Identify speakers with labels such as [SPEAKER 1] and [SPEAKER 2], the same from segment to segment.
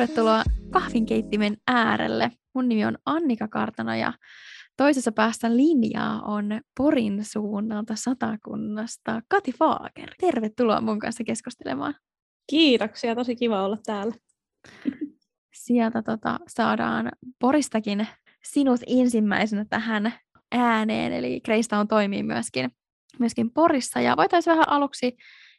[SPEAKER 1] Tervetuloa kahvinkeittimen äärelle. Mun nimi on Annika Kartano ja toisessa päässä linjaa on Porin suunnalta satakunnasta Kati Faaker. Tervetuloa mun kanssa keskustelemaan.
[SPEAKER 2] Kiitoksia, tosi kiva olla täällä.
[SPEAKER 1] Sieltä tota, saadaan Poristakin sinut ensimmäisenä tähän ääneen, eli Greystown toimii myöskin, myöskin Porissa. Ja voitaisiin vähän aluksi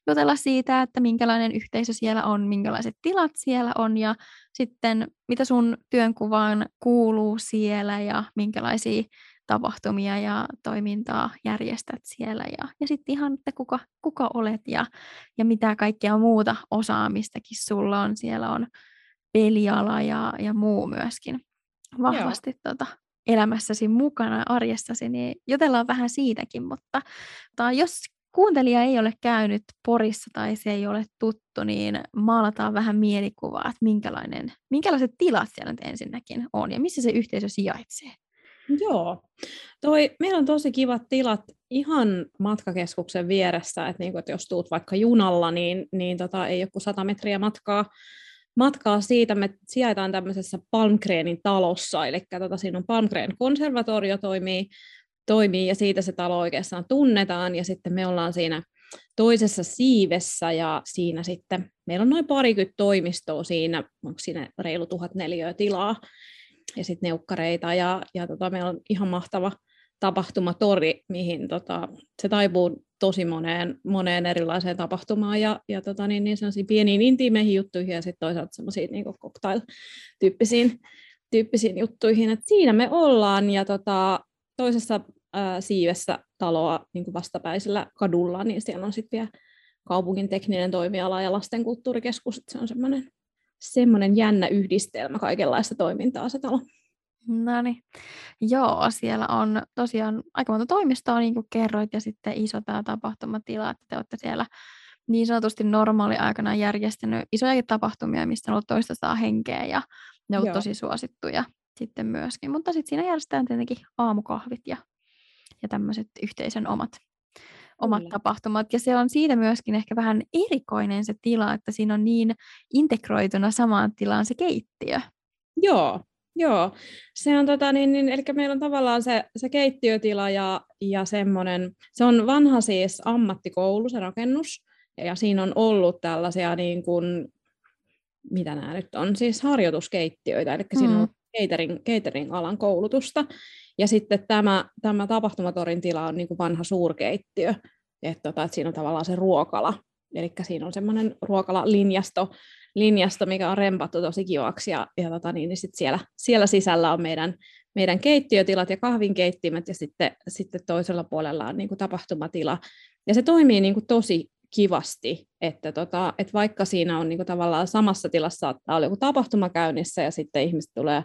[SPEAKER 1] jutella siitä, että minkälainen yhteisö siellä on, minkälaiset tilat siellä on ja sitten mitä sun työnkuvaan kuuluu siellä ja minkälaisia tapahtumia ja toimintaa järjestät siellä ja, ja sitten ihan, että kuka, kuka olet ja, ja mitä kaikkea muuta osaamistakin sulla on. Siellä on peliala ja, ja muu myöskin vahvasti tota, elämässäsi mukana arjessasi, niin jutellaan vähän siitäkin, mutta tai jos kuuntelija ei ole käynyt Porissa tai se ei ole tuttu, niin maalataan vähän mielikuvaa, että minkälainen, minkälaiset tilat siellä nyt ensinnäkin on ja missä se yhteisö sijaitsee.
[SPEAKER 2] Joo. Toi, meillä on tosi kivat tilat ihan matkakeskuksen vieressä, että, niin kuin, että jos tuut vaikka junalla, niin, niin tota, ei kuin 100 metriä matkaa, matkaa siitä. Me sijaitaan tämmöisessä Palmgreenin talossa, eli tota, siinä on Palmgreen konservatorio toimii, toimii ja siitä se talo oikeastaan tunnetaan ja sitten me ollaan siinä toisessa siivessä ja siinä sitten meillä on noin parikymmentä toimistoa siinä, onko siinä reilu tuhat neliöä tilaa ja sitten neukkareita ja, ja tota, meillä on ihan mahtava tapahtumatori, mihin tota, se taipuu tosi moneen, moneen erilaiseen tapahtumaan ja, ja tota, niin, niin pieniin intiimeihin juttuihin ja sitten toisaalta semmoisiin niin cocktail-tyyppisiin tyyppisiin juttuihin. Et siinä me ollaan ja tota, toisessa ää, siivessä taloa niin kuin vastapäisellä kadulla, niin siellä on sitten vielä kaupungin tekninen toimiala ja lastenkulttuurikeskus. Se on semmoinen semmoinen jännä yhdistelmä kaikenlaista toimintaa se talo.
[SPEAKER 1] No niin. Joo, siellä on tosiaan aika monta toimistoa, niin kuin kerroit, ja sitten iso tämä tapahtumatila, että te olette siellä niin sanotusti normaali aikana järjestänyt isoja tapahtumia, mistä on ollut toista saa henkeä, ja ne ovat tosi suosittuja sitten myöskin. Mutta sitten siinä järjestetään tietenkin aamukahvit ja, ja tämmöiset yhteisön omat, omat Kyllä. tapahtumat. Ja se on siitä myöskin ehkä vähän erikoinen se tila, että siinä on niin integroituna samaan tilaan se keittiö.
[SPEAKER 2] Joo, Joo, se on tota, niin, niin, eli meillä on tavallaan se, se keittiötila ja, ja semmoinen, se on vanha siis ammattikoulu, se rakennus, ja siinä on ollut tällaisia niin kuin, mitä nämä nyt on, siis harjoituskeittiöitä, eli mm. siinä on catering, catering-alan koulutusta. Ja sitten tämä, tämä tapahtumatorin tila on niin kuin vanha suurkeittiö, että, tota, että siinä on tavallaan se ruokala, eli siinä on semmoinen ruokalalinjasto, linjasto, mikä on rempattu tosi kivaksi, ja, ja tota, niin, niin sit siellä, siellä sisällä on meidän, meidän keittiötilat ja kahvinkeittimet, ja sitten, sitten toisella puolella on niin kuin tapahtumatila, ja se toimii niin kuin tosi kivasti, että, tota, että vaikka siinä on niin kuin tavallaan samassa tilassa saattaa olla joku tapahtuma käynnissä ja sitten ihmiset tulee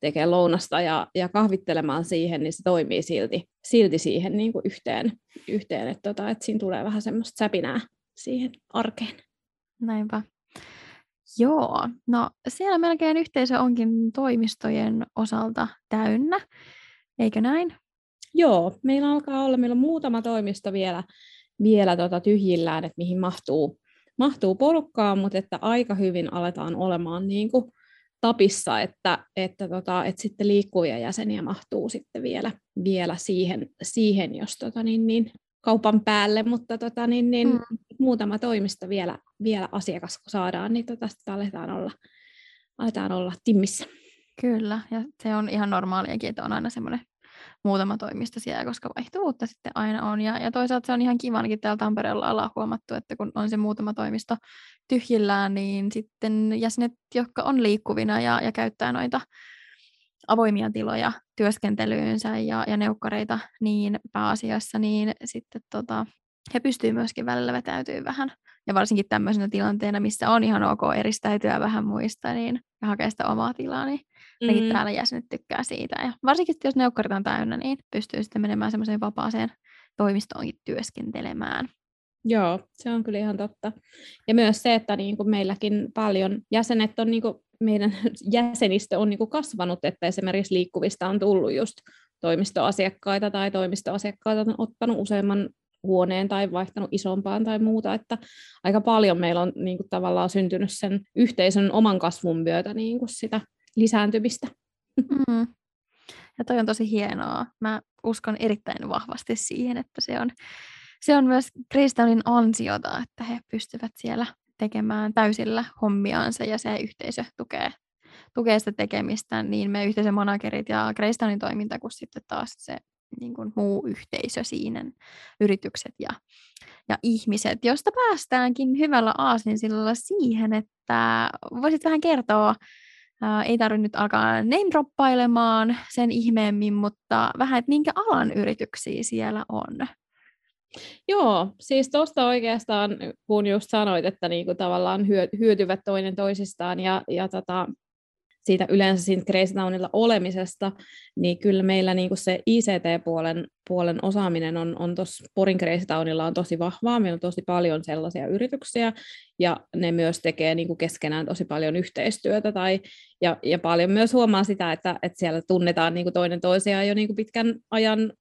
[SPEAKER 2] tekemään lounasta ja, ja kahvittelemaan siihen, niin se toimii silti, silti siihen niin kuin yhteen, yhteen että, tota, että siinä tulee vähän semmoista säpinää siihen arkeen.
[SPEAKER 1] Näinpä. Joo, no siellä melkein yhteisö onkin toimistojen osalta täynnä, eikö näin?
[SPEAKER 2] Joo, meillä alkaa olla, meillä on muutama toimisto vielä, vielä tota tyhjillään, että mihin mahtuu, mahtuu porukkaa, mutta että aika hyvin aletaan olemaan niin kuin tapissa, että, että, tota, että sitten liikkuvia jäseniä mahtuu sitten vielä, vielä siihen, siihen, jos tota, niin, niin, kaupan päälle, mutta tota, niin, niin, mm. muutama toimisto vielä, vielä asiakas kun saadaan, niin tota, aletaan olla, aletaan olla timmissä.
[SPEAKER 1] Kyllä, ja se on ihan normaaliakin, että on aina semmoinen muutama toimisto siellä, koska vaihtuvuutta sitten aina on. Ja, ja toisaalta se on ihan kiva, ainakin täällä Tampereella ollaan huomattu, että kun on se muutama toimisto tyhjillään, niin sitten jäsenet, jotka on liikkuvina ja, ja käyttää noita avoimia tiloja työskentelyynsä ja, ja neukkareita niin pääasiassa, niin sitten tota, he pystyvät myöskin välillä vetäytyä vähän. Ja varsinkin tämmöisenä tilanteena, missä on ihan ok eristäytyä vähän muista niin, ja hakea sitä omaa tilaa, niin mm. täällä jäsenet tykkää siitä. Ja varsinkin jos neukkarit on täynnä, niin pystyy sitten menemään semmoiseen vapaaseen toimistoonkin työskentelemään.
[SPEAKER 2] Joo, se on kyllä ihan totta. Ja myös se, että niin kuin meilläkin paljon jäsenet on, niin kuin meidän jäsenistö on niin kuin kasvanut, että esimerkiksi liikkuvista on tullut just toimistoasiakkaita tai toimistoasiakkaita on ottanut useamman huoneen tai vaihtanut isompaan tai muuta, että aika paljon meillä on niin kuin, tavallaan syntynyt sen yhteisön oman kasvun myötä niin kuin sitä lisääntymistä.
[SPEAKER 1] Mm. Ja toi on tosi hienoa. Mä uskon erittäin vahvasti siihen, että se on, se on myös Kristallin ansiota, että he pystyvät siellä tekemään täysillä hommiaansa ja se yhteisö tukee, tukee sitä tekemistä, niin me yhteisön managerit ja Kristallin toiminta kuin sitten taas se niin kuin muu yhteisö siinä, yritykset ja, ja ihmiset, josta päästäänkin hyvällä aasinsillalla siihen, että voisit vähän kertoa, ää, ei tarvitse nyt alkaa name sen ihmeemmin, mutta vähän, että minkä alan yrityksiä siellä on.
[SPEAKER 2] Joo, siis tuosta oikeastaan, kun just sanoit, että niinku tavallaan hyötyvät toinen toisistaan ja, ja tota, siitä yleensä siitä Crazy Townilla olemisesta, niin kyllä meillä niin se ICT-puolen puolen osaaminen on, on tuossa Porin Crazy Townilla on tosi vahvaa. Meillä on tosi paljon sellaisia yrityksiä, ja ne myös tekee niin keskenään tosi paljon yhteistyötä. Tai, ja, ja paljon myös huomaa sitä, että, että siellä tunnetaan niin toinen toisiaan jo niin pitkän ajan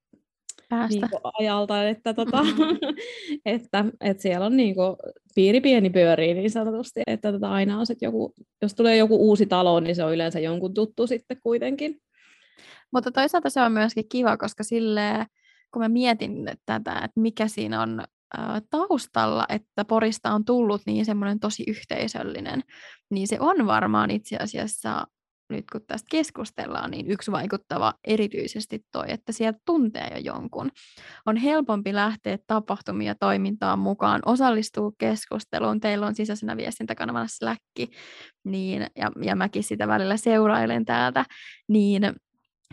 [SPEAKER 1] päästä.
[SPEAKER 2] Niin ajalta, että, tota, mm-hmm. että, että siellä on niin kuin, piiri pieni pyörii niin sanotusti, että tota, aina on sit joku, jos tulee joku uusi talo, niin se on yleensä jonkun tuttu sitten kuitenkin.
[SPEAKER 1] Mutta toisaalta se on myöskin kiva, koska sille kun mä mietin tätä, että mikä siinä on taustalla, että Porista on tullut niin semmoinen tosi yhteisöllinen, niin se on varmaan itse asiassa nyt kun tästä keskustellaan, niin yksi vaikuttava erityisesti toi, että sieltä tuntee jo jonkun. On helpompi lähteä tapahtumia toimintaan mukaan, osallistuu keskusteluun. Teillä on sisäisenä viestintäkanavana Slack, niin, ja, ja mäkin sitä välillä seurailen täältä, niin,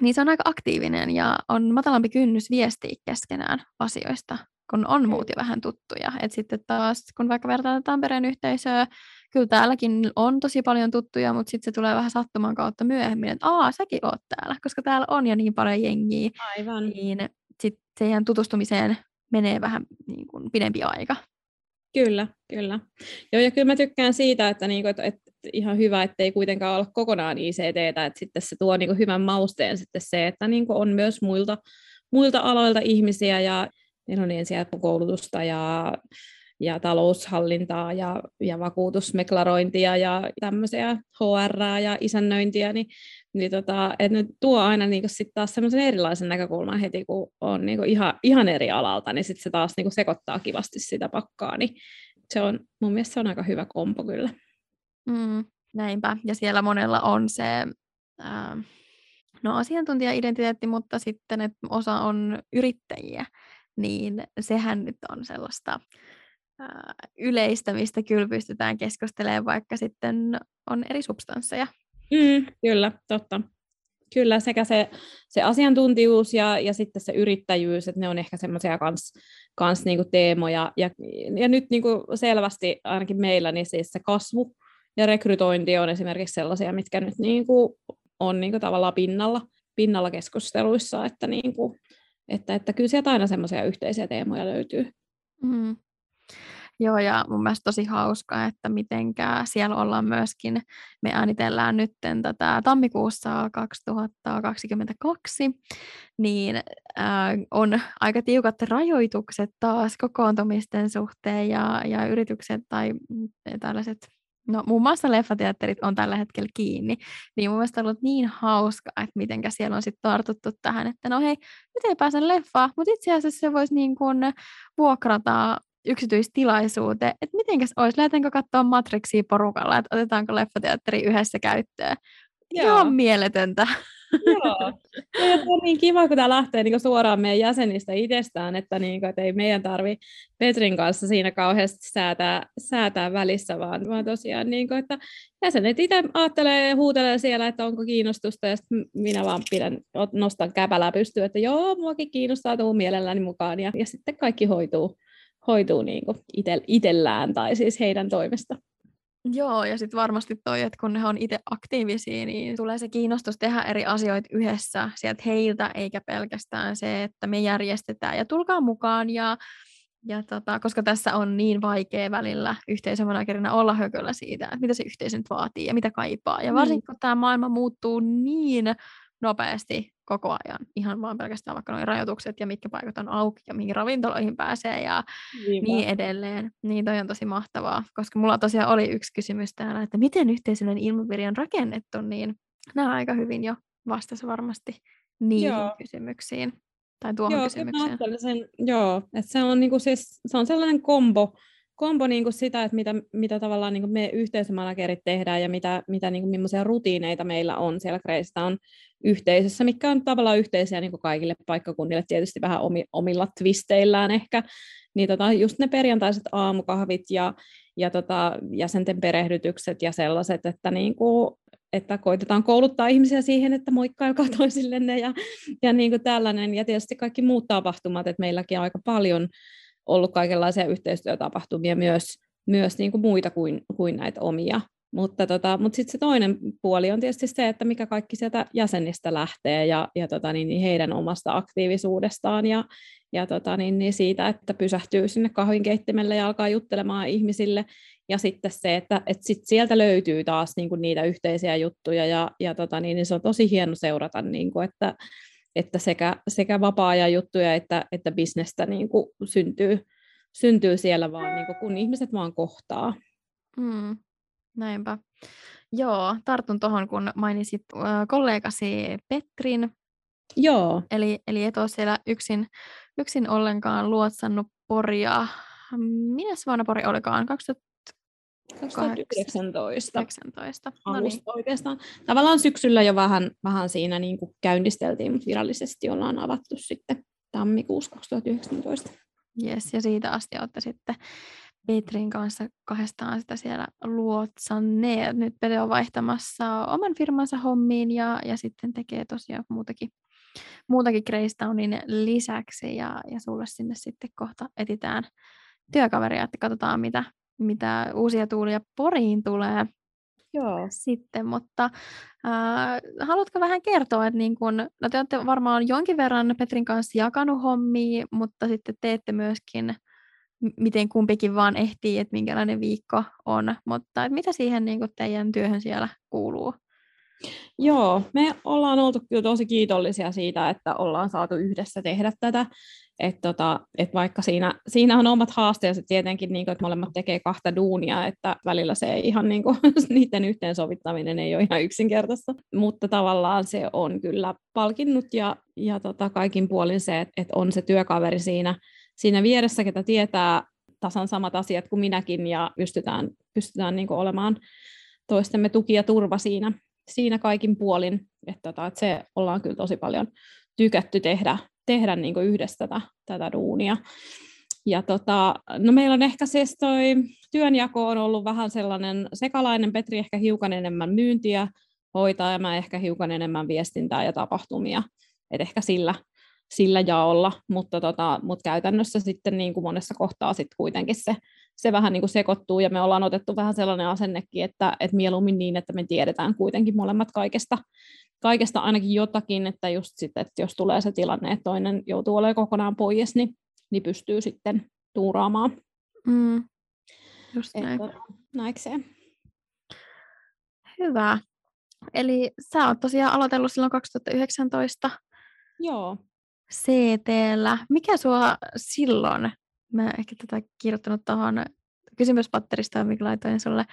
[SPEAKER 1] niin se on aika aktiivinen ja on matalampi kynnys viestiä keskenään asioista, kun on muut jo vähän tuttuja. Et sitten taas, kun vaikka vertaillaan Tampereen yhteisöä, kyllä täälläkin on tosi paljon tuttuja, mutta sitten se tulee vähän sattuman kautta myöhemmin, että aa, säkin oot täällä, koska täällä on jo niin paljon jengiä.
[SPEAKER 2] Aivan.
[SPEAKER 1] Niin sitten siihen tutustumiseen menee vähän niin kuin pidempi aika.
[SPEAKER 2] Kyllä, kyllä. Joo, ja kyllä mä tykkään siitä, että, niinku, että, että ihan hyvä, että ei kuitenkaan ole kokonaan ICT, että sitten se tuo niinku hyvän mausteen sitten se, että niinku on myös muilta, muilta aloilta ihmisiä ja meillä on ensiapukoulutusta ja ja taloushallintaa ja, ja vakuutusmeklarointia ja tämmöisiä HR ja isännöintiä, niin, niin tota, että ne tuo aina niin sitten taas semmoisen erilaisen näkökulman heti, kun on niin ihan, ihan eri alalta, niin sitten se taas niin sekoittaa kivasti sitä pakkaa, niin se on, mun mielestä se on aika hyvä kompo kyllä.
[SPEAKER 1] Mm, näinpä, ja siellä monella on se äh, no asiantuntija-identiteetti, mutta sitten, että osa on yrittäjiä, niin sehän nyt on sellaista yleistämistä kyllä pystytään keskustelemaan, vaikka sitten on eri substansseja.
[SPEAKER 2] Mm, kyllä, totta. Kyllä, sekä se, se asiantuntijuus ja, ja sitten se yrittäjyys, että ne on ehkä semmoisia kans, kans niinku teemoja. Ja, ja nyt niinku selvästi ainakin meillä niin siis se kasvu ja rekrytointi on esimerkiksi sellaisia, mitkä nyt niinku on niinku tavallaan pinnalla, pinnalla keskusteluissa, että, niinku, että, että kyllä sieltä aina semmoisia yhteisiä teemoja löytyy.
[SPEAKER 1] Mm. Joo, ja mun mielestä tosi hauska, että mitenkä siellä ollaan myöskin, me äänitellään nyt tätä tammikuussa 2022, niin äh, on aika tiukat rajoitukset taas kokoontumisten suhteen ja, ja yritykset tai mm, tällaiset No muun muassa leffateatterit on tällä hetkellä kiinni, niin mun mielestä on ollut niin hauska, että miten siellä on sitten tartuttu tähän, että no hei, nyt ei pääse leffaan, mutta itse asiassa se voisi niin kuin vuokrata yksityistilaisuuteen, että mitenkäs olisi, lähdetäänkö katsoa Matrixia porukalla, että otetaanko leffateatteri yhdessä käyttöön. Joo. Ihan mieletöntä.
[SPEAKER 2] Joo. Ja on niin kiva, kun tämä lähtee niin suoraan meidän jäsenistä itsestään, että, niin kuin, että ei meidän tarvi Petrin kanssa siinä kauheasti säätää, säätää välissä, vaan, vaan tosiaan, niin kuin, että jäsenet itse ajattelee ja huutelee siellä, että onko kiinnostusta, ja minä vaan pidän, nostan käpälää pystyyn, että joo, muakin kiinnostaa, tuu mielelläni mukaan, ja, ja sitten kaikki hoituu, hoituu niin itellään tai siis heidän toimesta.
[SPEAKER 1] Joo, ja sitten varmasti toi, että kun ne on itse aktiivisia, niin tulee se kiinnostus tehdä eri asioita yhdessä sieltä heiltä, eikä pelkästään se, että me järjestetään ja tulkaa mukaan. Ja, ja tota, koska tässä on niin vaikea välillä yhteisömanagerina olla hököllä siitä, että mitä se yhteisö nyt vaatii ja mitä kaipaa. Ja varsinkin mm. kun tämä maailma muuttuu niin nopeasti koko ajan. Ihan vaan pelkästään vaikka nuo rajoitukset ja mitkä paikat on auki ja mihin ravintoloihin pääsee ja Niinpä. niin edelleen. Niin toi on tosi mahtavaa, koska mulla tosiaan oli yksi kysymys täällä, että miten yhteisöllinen ilmapiiri on rakennettu, niin nämä aika hyvin jo vastasi varmasti niihin Joo. kysymyksiin tai tuohon
[SPEAKER 2] joo,
[SPEAKER 1] kysymykseen.
[SPEAKER 2] Sen, joo, että se on, niinku siis, se on sellainen kombo, kombo niinku sitä, että mitä, mitä tavallaan niinku me yhteisömanagerit tehdään ja mitä, mitä niinku, millaisia rutiineita meillä on siellä on yhteisössä, mikä on tavallaan yhteisiä niinku kaikille paikkakunnille, tietysti vähän omi, omilla twisteillään ehkä, niin tota, just ne perjantaiset aamukahvit ja, ja tota, jäsenten perehdytykset ja sellaiset, että niinku, että koitetaan kouluttaa ihmisiä siihen, että moikkailkaa toisillenne ja, ja niin kuin tällainen. Ja tietysti kaikki muut tapahtumat, että meilläkin on aika paljon ollut kaikenlaisia yhteistyötapahtumia myös, myös niin kuin muita kuin, kuin näitä omia. Mutta, tota, mutta sitten se toinen puoli on tietysti se, että mikä kaikki sieltä jäsenistä lähtee ja, ja tota, niin, niin heidän omasta aktiivisuudestaan ja, ja tota, niin, niin siitä, että pysähtyy sinne kahvinkeittimelle ja alkaa juttelemaan ihmisille ja sitten se, että, että sit sieltä löytyy taas niin kuin niitä yhteisiä juttuja, ja, ja tota, niin, niin se on tosi hieno seurata, niin kuin, että, että sekä, sekä vapaa-ajan juttuja että, että bisnestä niin kuin syntyy, syntyy siellä vaan, niin kuin, kun ihmiset vaan kohtaa.
[SPEAKER 1] Mm, näinpä. Joo, tartun tuohon, kun mainitsit äh, kollegasi Petrin.
[SPEAKER 2] Joo.
[SPEAKER 1] Eli, eli et ole siellä yksin, yksin ollenkaan luotsannut Poria. Minä vuonna Pori olikaan? 2000,
[SPEAKER 2] 2019.
[SPEAKER 1] 19.
[SPEAKER 2] No niin. oikeastaan. Tavallaan syksyllä jo vähän, vähän siinä niin kuin käynnisteltiin, mutta virallisesti ollaan avattu sitten tammikuussa 2019.
[SPEAKER 1] Yes, ja siitä asti olette sitten Petrin kanssa kahdestaan sitä siellä luotsanneet. Nyt Pete on vaihtamassa oman firmansa hommiin ja, ja sitten tekee tosiaan muutakin, muutakin Greystownin lisäksi ja, ja sulle sinne sitten kohta etitään työkaveria, että katsotaan mitä, mitä uusia tuulia Poriin tulee
[SPEAKER 2] Joo.
[SPEAKER 1] sitten, mutta äh, haluatko vähän kertoa, että niin kun, no te olette varmaan jonkin verran Petrin kanssa jakanut hommia, mutta sitten teette myöskin, miten kumpikin vaan ehtii, että minkälainen viikko on, mutta että mitä siihen niin teidän työhön siellä kuuluu?
[SPEAKER 2] Joo, me ollaan oltu kyllä tosi kiitollisia siitä, että ollaan saatu yhdessä tehdä tätä. Et tota, et vaikka siinä, siinä on omat haasteensa tietenkin, niin kuin, että molemmat tekee kahta duunia, että välillä se ei ihan niin kuin, niiden yhteensovittaminen ei ole ihan yksinkertaista, mutta tavallaan se on kyllä palkinnut ja, ja tota, kaikin puolin se, että, että on se työkaveri siinä, siinä vieressä, ketä tietää tasan samat asiat kuin minäkin ja pystytään, pystytään niin kuin olemaan toistemme tuki ja turva siinä, siinä kaikin puolin, että, tota, että se ollaan kyllä tosi paljon tykätty tehdä, tehdä niin kuin yhdessä tätä, tätä duunia. Ja tota, no meillä on ehkä siis toi työnjako on ollut vähän sellainen sekalainen, Petri ehkä hiukan enemmän myyntiä hoitaa ja mä ehkä hiukan enemmän viestintää ja tapahtumia. Et ehkä sillä, sillä jaolla, mutta, tota, mutta käytännössä sitten niin kuin monessa kohtaa sitten kuitenkin se, se vähän niin kuin sekoittuu ja me ollaan otettu vähän sellainen asennekin, että, että mieluummin niin, että me tiedetään kuitenkin molemmat kaikesta, kaikesta ainakin jotakin, että just sitten, että jos tulee se tilanne, että toinen joutuu olemaan kokonaan pois, niin, niin pystyy sitten tuuraamaan.
[SPEAKER 1] Mm. Just näin.
[SPEAKER 2] Näikseen.
[SPEAKER 1] Hyvä. Eli sä oot tosiaan aloitellut silloin 2019.
[SPEAKER 2] Joo.
[SPEAKER 1] CTllä. Mikä sua silloin, mä ehkä tätä kirjoittanut tuohon kysymyspatterista, mikä laitoin sulle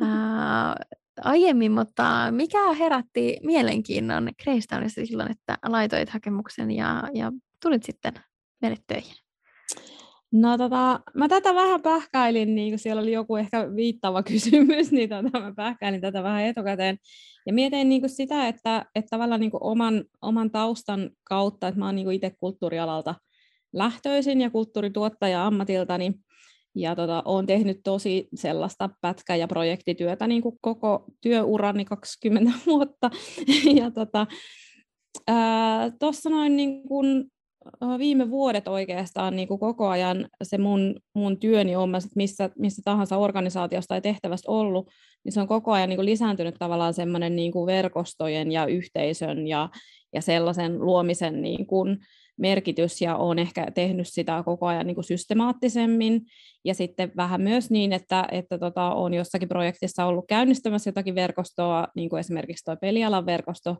[SPEAKER 1] ää, aiemmin, mutta mikä herätti mielenkiinnon Greystownissa silloin, että laitoit hakemuksen ja, ja tulit sitten meille töihin?
[SPEAKER 2] No tota, mä tätä vähän pähkäilin, niin kun siellä oli joku ehkä viittava kysymys, niin tota, mä pähkäilin tätä vähän etukäteen. Ja mietin niin sitä, että, että tavallaan niin oman, oman taustan kautta, että mä oon niin itse kulttuurialalta lähtöisin ja kulttuurituottaja ammatiltani, ja tota, olen tehnyt tosi sellaista pätkä- ja projektityötä niin kuin koko työurani 20 vuotta. ja tota, tuossa noin niin kuin, viime vuodet oikeastaan niin kuin koko ajan se mun, mun työni on missä, missä tahansa organisaatiosta tai tehtävästä ollut, niin se on koko ajan niin kuin lisääntynyt tavallaan semmoinen niin kuin verkostojen ja yhteisön ja, ja sellaisen luomisen niin kuin, merkitys ja olen ehkä tehnyt sitä koko ajan niin kuin systemaattisemmin. Ja sitten vähän myös niin, että, että tota, olen jossakin projektissa ollut käynnistämässä jotakin verkostoa, niin kuin esimerkiksi tuo pelialan verkosto,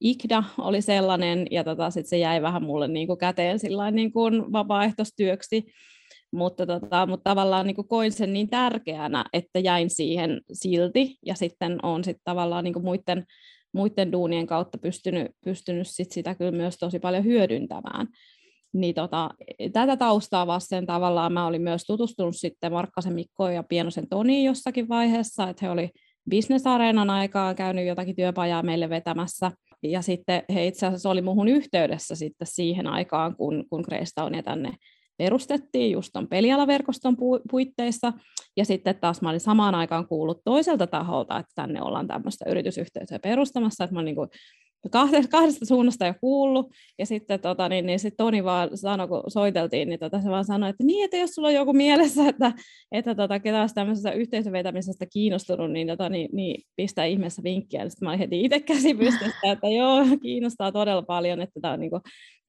[SPEAKER 2] IKDA oli sellainen, ja tota, sit se jäi vähän mulle niin kuin käteen niin kuin vapaaehtoistyöksi, mutta, tota, mutta tavallaan niin kuin koin sen niin tärkeänä, että jäin siihen silti, ja sitten on sitten tavallaan niin kuin muiden, muiden duunien kautta pystynyt, pystynyt sit sitä kyllä myös tosi paljon hyödyntämään. Niin tota, tätä taustaa vasten tavallaan mä olin myös tutustunut sitten Markkasen Mikkoon ja Pienosen Toniin jossakin vaiheessa, että he oli Business Areenan aikaa käynyt jotakin työpajaa meille vetämässä. Ja sitten he itse asiassa oli muhun yhteydessä sitten siihen aikaan, kun, kun Greystownia tänne perustettiin just ton pelialaverkoston puitteissa. Ja sitten taas mä olin samaan aikaan kuullut toiselta taholta, että tänne ollaan tämmöistä yritysyhteisöä perustamassa, että mä niin kuin kahdesta suunnasta jo kuullut, ja sitten tota, niin, niin sit Toni vaan sanoi, kun soiteltiin, niin tota, se vaan sanoi, että niin, että jos sulla on joku mielessä, että, että tota, ketä olisi tämmöisestä yhteisövetämisestä kiinnostunut, niin, tota, niin, niin pistää ihmeessä vinkkiä. Sitten mä olin heti itse käsi pystystä, että joo, kiinnostaa todella paljon, että tämä niin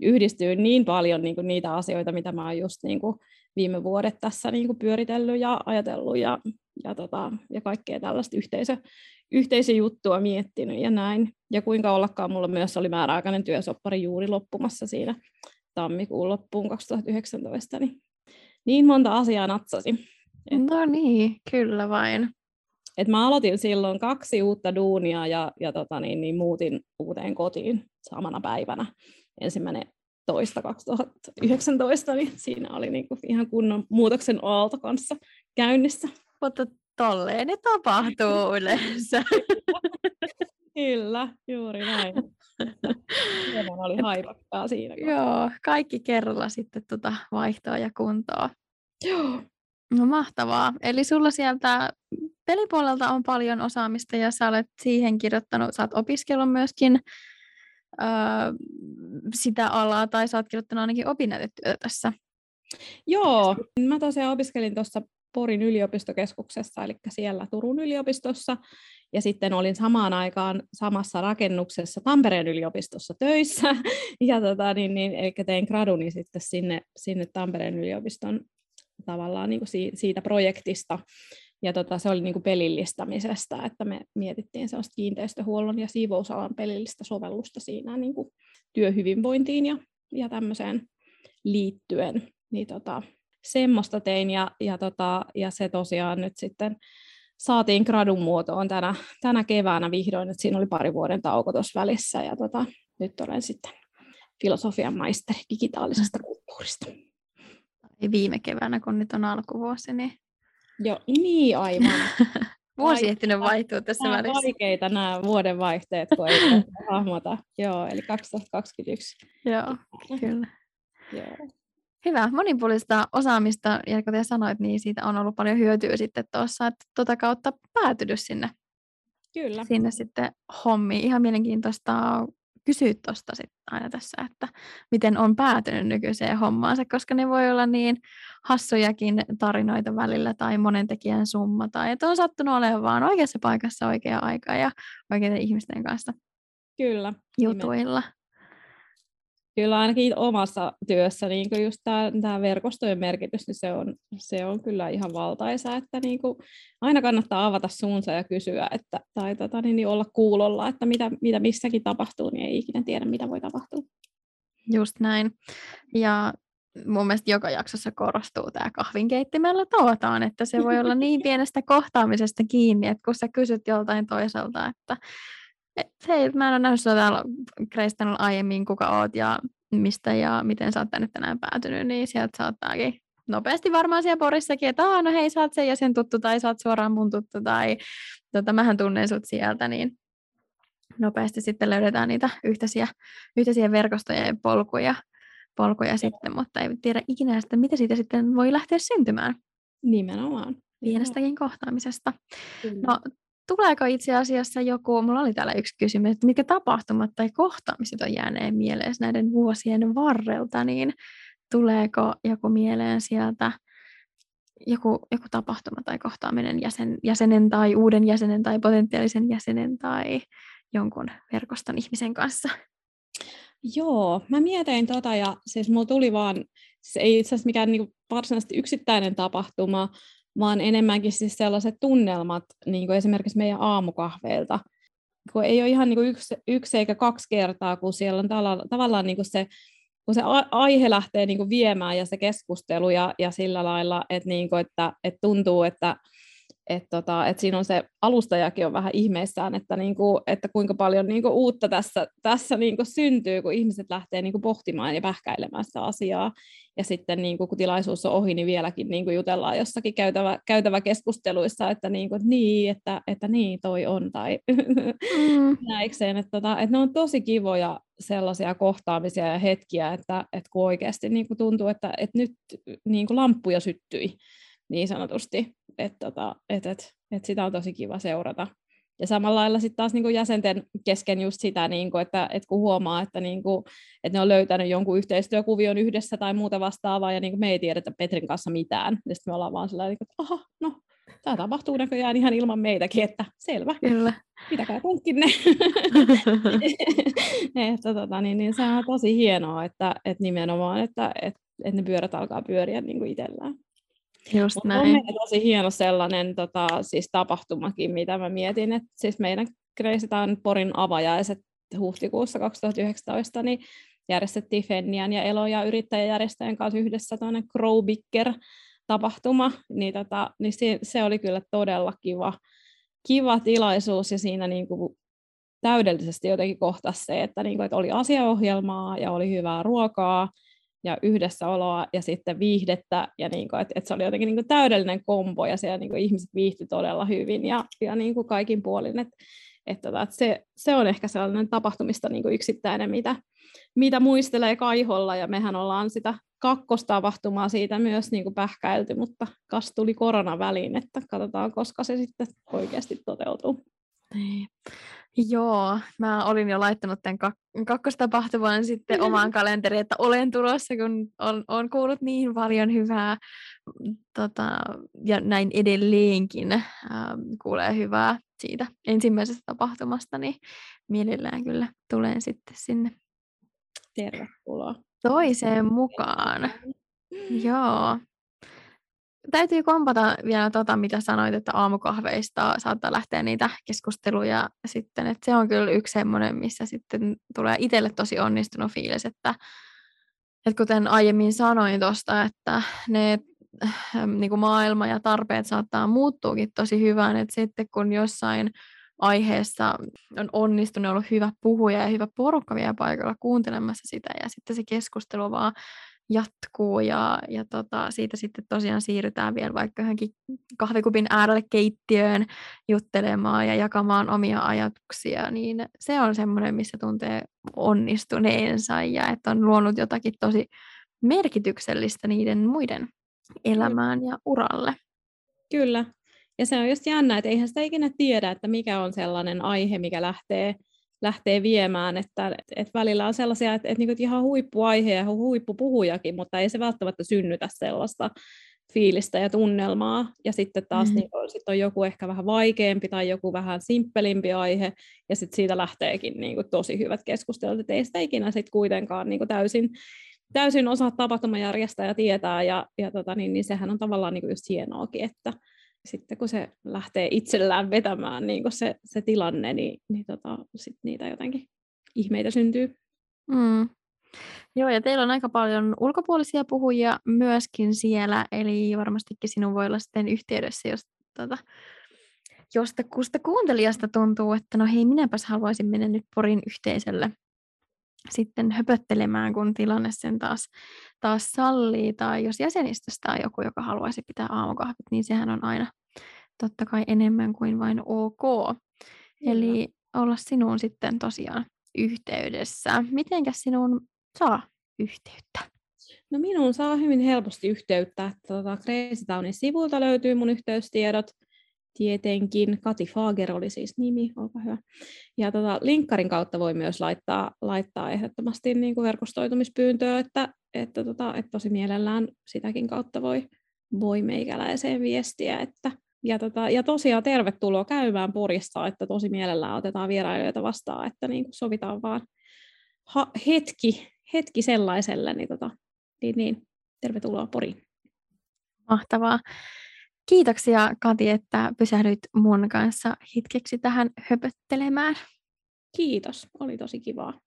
[SPEAKER 2] yhdistyy niin paljon niin kuin, niitä asioita, mitä mä oon just niin kuin, viime vuodet tässä niin kuin, pyöritellyt ja ajatellut ja, ja, tota, ja kaikkea tällaista yhteisö, yhteisöjuttua miettinyt ja näin. Ja kuinka ollakaan, mulla myös oli määräaikainen työsoppari juuri loppumassa siinä tammikuun loppuun 2019, niin niin monta asiaa natsasi.
[SPEAKER 1] Et, no niin, kyllä vain.
[SPEAKER 2] Et mä aloitin silloin kaksi uutta duunia ja, ja tota niin, niin muutin uuteen kotiin samana päivänä. Ensimmäinen toista 2019, niin siinä oli niinku ihan kunnon muutoksen aalto kanssa käynnissä.
[SPEAKER 1] Mutta tolleen ne tapahtuu yleensä.
[SPEAKER 2] Kyllä, juuri näin. Hieman oli haipakkaa siinä.
[SPEAKER 1] Joo, kaikki kerralla sitten tuota vaihtoa ja kuntoa.
[SPEAKER 2] Joo.
[SPEAKER 1] No mahtavaa. Eli sulla sieltä pelipuolelta on paljon osaamista ja sä olet siihen kirjoittanut, sä oot opiskellut myöskin öö, sitä alaa tai sä oot kirjoittanut ainakin opinnäytetyötä tässä.
[SPEAKER 2] Joo, mä tosiaan opiskelin tuossa Porin yliopistokeskuksessa, eli siellä Turun yliopistossa, ja sitten olin samaan aikaan samassa rakennuksessa Tampereen yliopistossa töissä, ja tota, niin, niin, eli tein graduni sitten sinne, sinne Tampereen yliopiston tavallaan niin kuin siitä projektista, ja tota, se oli niin kuin pelillistämisestä, että me mietittiin sellaista kiinteistöhuollon ja siivousalan pelillistä sovellusta siinä niin kuin työhyvinvointiin ja, ja tämmöiseen liittyen. Niin tota, semmoista tein ja, ja, tota, ja se tosiaan nyt sitten saatiin gradun muotoon tänä, tänä keväänä vihdoin, että siinä oli pari vuoden tauko tuossa välissä ja tota, nyt olen sitten filosofian maisteri digitaalisesta kulttuurista.
[SPEAKER 1] Viime keväänä, kun nyt on alkuvuosi, niin...
[SPEAKER 2] Joo, niin aivan.
[SPEAKER 1] Vuosi ehtinyt vaihtua tässä
[SPEAKER 2] nämä
[SPEAKER 1] välissä.
[SPEAKER 2] vaikeita nämä vuoden vaihteet, kun ei hahmota. Joo, eli 2021.
[SPEAKER 1] Joo, kyllä.
[SPEAKER 2] Joo.
[SPEAKER 1] Hyvä, monipuolista osaamista, ja kuten sanoit, niin siitä on ollut paljon hyötyä sitten tuossa, että tuota kautta päätynyt sinne,
[SPEAKER 2] Kyllä.
[SPEAKER 1] sinne sitten hommiin. Ihan mielenkiintoista kysyä tuosta sitten aina tässä, että miten on päätynyt nykyiseen hommaansa, koska ne voi olla niin hassujakin tarinoita välillä tai monen tekijän summa, tai että on sattunut olemaan vaan oikeassa paikassa oikea aika ja oikeiden ihmisten kanssa
[SPEAKER 2] Kyllä.
[SPEAKER 1] jutuilla. Nimen
[SPEAKER 2] kyllä ainakin omassa työssä niin kuin just tämä, tämä verkostojen merkitys, niin se on, se on kyllä ihan valtaisa, että niin kuin aina kannattaa avata suunsa ja kysyä, että, tai tota, niin, niin olla kuulolla, että mitä, mitä missäkin tapahtuu, niin ei ikinä tiedä, mitä voi tapahtua.
[SPEAKER 1] Just näin. Ja mun mielestä joka jaksossa korostuu tämä kahvinkeittimellä tavataan, että se voi olla niin pienestä kohtaamisesta kiinni, että kun sä kysyt joltain toiselta, että et, hei, mä en ole nähnyt sinua täällä Kreistanilla aiemmin, kuka oot ja mistä ja miten sä oot tänne tänään päätynyt, niin sieltä saattaakin nopeasti varmaan siellä Porissakin, että Aa, no hei, sä oot sen ja sen tuttu, tai sä oot suoraan mun tuttu, tai tota, mähän tunnen sut sieltä, niin nopeasti sitten löydetään niitä yhteisiä, yhteisiä verkostoja ja polkuja, polkuja sitten, mutta ei tiedä ikinä että mitä siitä sitten voi lähteä syntymään.
[SPEAKER 2] Nimenomaan.
[SPEAKER 1] Pienestäkin kohtaamisesta. Kyllä. No tuleeko itse asiassa joku, mulla oli täällä yksi kysymys, että mitkä tapahtumat tai kohtaamiset on jääneen mieleen näiden vuosien varrelta, niin tuleeko joku mieleen sieltä joku, joku tapahtuma tai kohtaaminen jäsen, jäsenen tai uuden jäsenen tai potentiaalisen jäsenen tai jonkun verkoston ihmisen kanssa?
[SPEAKER 2] Joo, mä mietin tota ja siis mulla tuli vaan, se ei itse asiassa mikään niinku varsinaisesti yksittäinen tapahtuma, vaan enemmänkin siis sellaiset tunnelmat, niin kuin esimerkiksi meidän aamukahveilta, kun ei ole ihan niin kuin yksi, yksi eikä kaksi kertaa, kun siellä on tavallaan, tavallaan niin kuin se kun se aihe lähtee niin kuin viemään ja se keskustelu ja, ja sillä lailla, että, niin kuin, että, että tuntuu, että, et tota, et siinä on se alustajakin on vähän ihmeissään, että, niinku, että kuinka paljon niinku uutta tässä, tässä niinku syntyy, kun ihmiset lähtee niinku pohtimaan ja pähkäilemään sitä asiaa. Ja sitten niinku, kun tilaisuus on ohi, niin vieläkin niinku jutellaan jossakin käytävä, käytävä keskusteluissa, että, niinku, niin, että, että niin toi on, tai mm. näikseen. Että, tota, että ne on tosi kivoja sellaisia kohtaamisia ja hetkiä, että, että kun oikeasti niinku tuntuu, että, että nyt niinku lamppuja syttyi niin sanotusti. Että tota, et, et, et sitä on tosi kiva seurata. Ja samalla lailla sitten taas niin kuin jäsenten kesken just sitä, niin kuin, että, että kun huomaa, että, niin kuin, että ne on löytänyt jonkun yhteistyökuvion yhdessä tai muuta vastaavaa, ja niin kuin me ei tiedetä Petrin kanssa mitään. Ja sitten me ollaan vaan sellainen, että aha, no, tämä tapahtuu näköjään ihan ilman meitäkin, että selvä,
[SPEAKER 1] Kyllä.
[SPEAKER 2] pitäkää punkkinne. että, tota, niin, niin se on tosi hienoa, että, että nimenomaan, että, että, että ne pyörät alkaa pyöriä niin kuin itsellään.
[SPEAKER 1] Just
[SPEAKER 2] Mut
[SPEAKER 1] näin.
[SPEAKER 2] On tosi hieno sellainen tota, siis tapahtumakin, mitä mä mietin, että siis meidän Crazy Porin avajaiset huhtikuussa 2019, niin järjestettiin Fennian ja Elo- ja yrittäjäjärjestöjen kanssa yhdessä tuonne Crowbicker tapahtuma, niin, tota, niin se, se, oli kyllä todella kiva, kiva tilaisuus ja siinä niin kuin täydellisesti jotenkin kohtasi se, että, niin kuin, että oli asiaohjelmaa ja oli hyvää ruokaa ja yhdessäoloa ja sitten viihdettä, ja niin kuin, että, että se oli jotenkin niin kuin täydellinen kombo, ja siellä niin kuin ihmiset viihtyi todella hyvin, ja, ja niin kuin kaikin puolin, että, että, tota, että se, se on ehkä sellainen tapahtumista niin kuin yksittäinen, mitä, mitä muistelee kaiholla, ja mehän ollaan sitä kakkostapahtumaa siitä myös niin kuin pähkäilty, mutta kas tuli korona väliin, että katsotaan, koska se sitten oikeasti toteutuu.
[SPEAKER 1] Joo, mä olin jo laittanut tämän kak- kakkostapahtuman sitten omaan kalenteriin, että olen tulossa, kun on, on kuullut niin paljon hyvää mm, tota, ja näin edelleenkin äh, kuulee hyvää siitä ensimmäisestä tapahtumasta, niin mielellään kyllä tulen sitten sinne.
[SPEAKER 2] Tervetuloa.
[SPEAKER 1] Toiseen mukaan. Joo täytyy kompata vielä tota, mitä sanoit, että aamukahveista saattaa lähteä niitä keskusteluja sitten, että se on kyllä yksi semmoinen, missä sitten tulee itselle tosi onnistunut fiilis, että, että kuten aiemmin sanoin tuosta, että ne niin kuin maailma ja tarpeet saattaa muuttuukin tosi hyvään, että sitten kun jossain aiheessa on onnistunut, ollut hyvä puhuja ja hyvä porukka vielä paikalla kuuntelemassa sitä ja sitten se keskustelu vaan jatkuu ja, ja tota, siitä sitten tosiaan siirrytään vielä vaikka johonkin kahvikupin äärelle keittiöön juttelemaan ja jakamaan omia ajatuksia, niin se on semmoinen, missä tuntee onnistuneensa ja että on luonut jotakin tosi merkityksellistä niiden muiden elämään ja uralle.
[SPEAKER 2] Kyllä. Ja se on just jännä, että eihän sitä ikinä tiedä, että mikä on sellainen aihe, mikä lähtee lähtee viemään, että, että välillä on sellaisia, että, että, niin että ihan huippuaihe ja huippupuhujakin, mutta ei se välttämättä synnytä sellaista fiilistä ja tunnelmaa. Ja sitten taas mm. niin on, sit on joku ehkä vähän vaikeampi tai joku vähän simppelimpi aihe, ja sitten siitä lähteekin niin kuin, tosi hyvät keskustelut, että ei sitä ikinä sit kuitenkaan niin kuin, täysin, täysin osaa tapahtumajärjestää ja tietää, ja, ja tota, niin, niin sehän on tavallaan niin kuin just hienoakin, että, sitten kun se lähtee itsellään vetämään niin se, se tilanne, niin, niin tota, sit niitä jotenkin ihmeitä syntyy.
[SPEAKER 1] Mm. Joo, ja teillä on aika paljon ulkopuolisia puhujia myöskin siellä, eli varmastikin sinun voi olla sitten yhteydessä, jos tota, josta kusta kuuntelijasta tuntuu, että no hei, minäpäs haluaisin mennä nyt Porin yhteisölle sitten höpöttelemään, kun tilanne sen taas, taas sallii. Tai jos jäsenistöstä on joku, joka haluaisi pitää aamukahvit, niin sehän on aina totta kai enemmän kuin vain ok. Eli olla sinuun sitten tosiaan yhteydessä. Mitenkäs sinun saa yhteyttä?
[SPEAKER 2] No minun saa hyvin helposti yhteyttä. Tuota, Crazy Townin sivulta löytyy mun yhteystiedot tietenkin. Kati Fager oli siis nimi, olkaa hyvä. Ja tota, linkkarin kautta voi myös laittaa, laittaa ehdottomasti niin kuin verkostoitumispyyntöä, että, että, tota, että tosi mielellään sitäkin kautta voi, voi meikäläiseen viestiä. Että, ja, tota, ja tosiaan tervetuloa käymään Porissa, että tosi mielellään otetaan vierailijoita vastaan, että niin kuin sovitaan vaan ha, hetki, hetki sellaiselle, niin, tota, niin, niin tervetuloa Poriin.
[SPEAKER 1] Mahtavaa. Kiitoksia Kati, että pysähdyit mun kanssa hetkeksi tähän höpöttelemään.
[SPEAKER 2] Kiitos, oli tosi kivaa.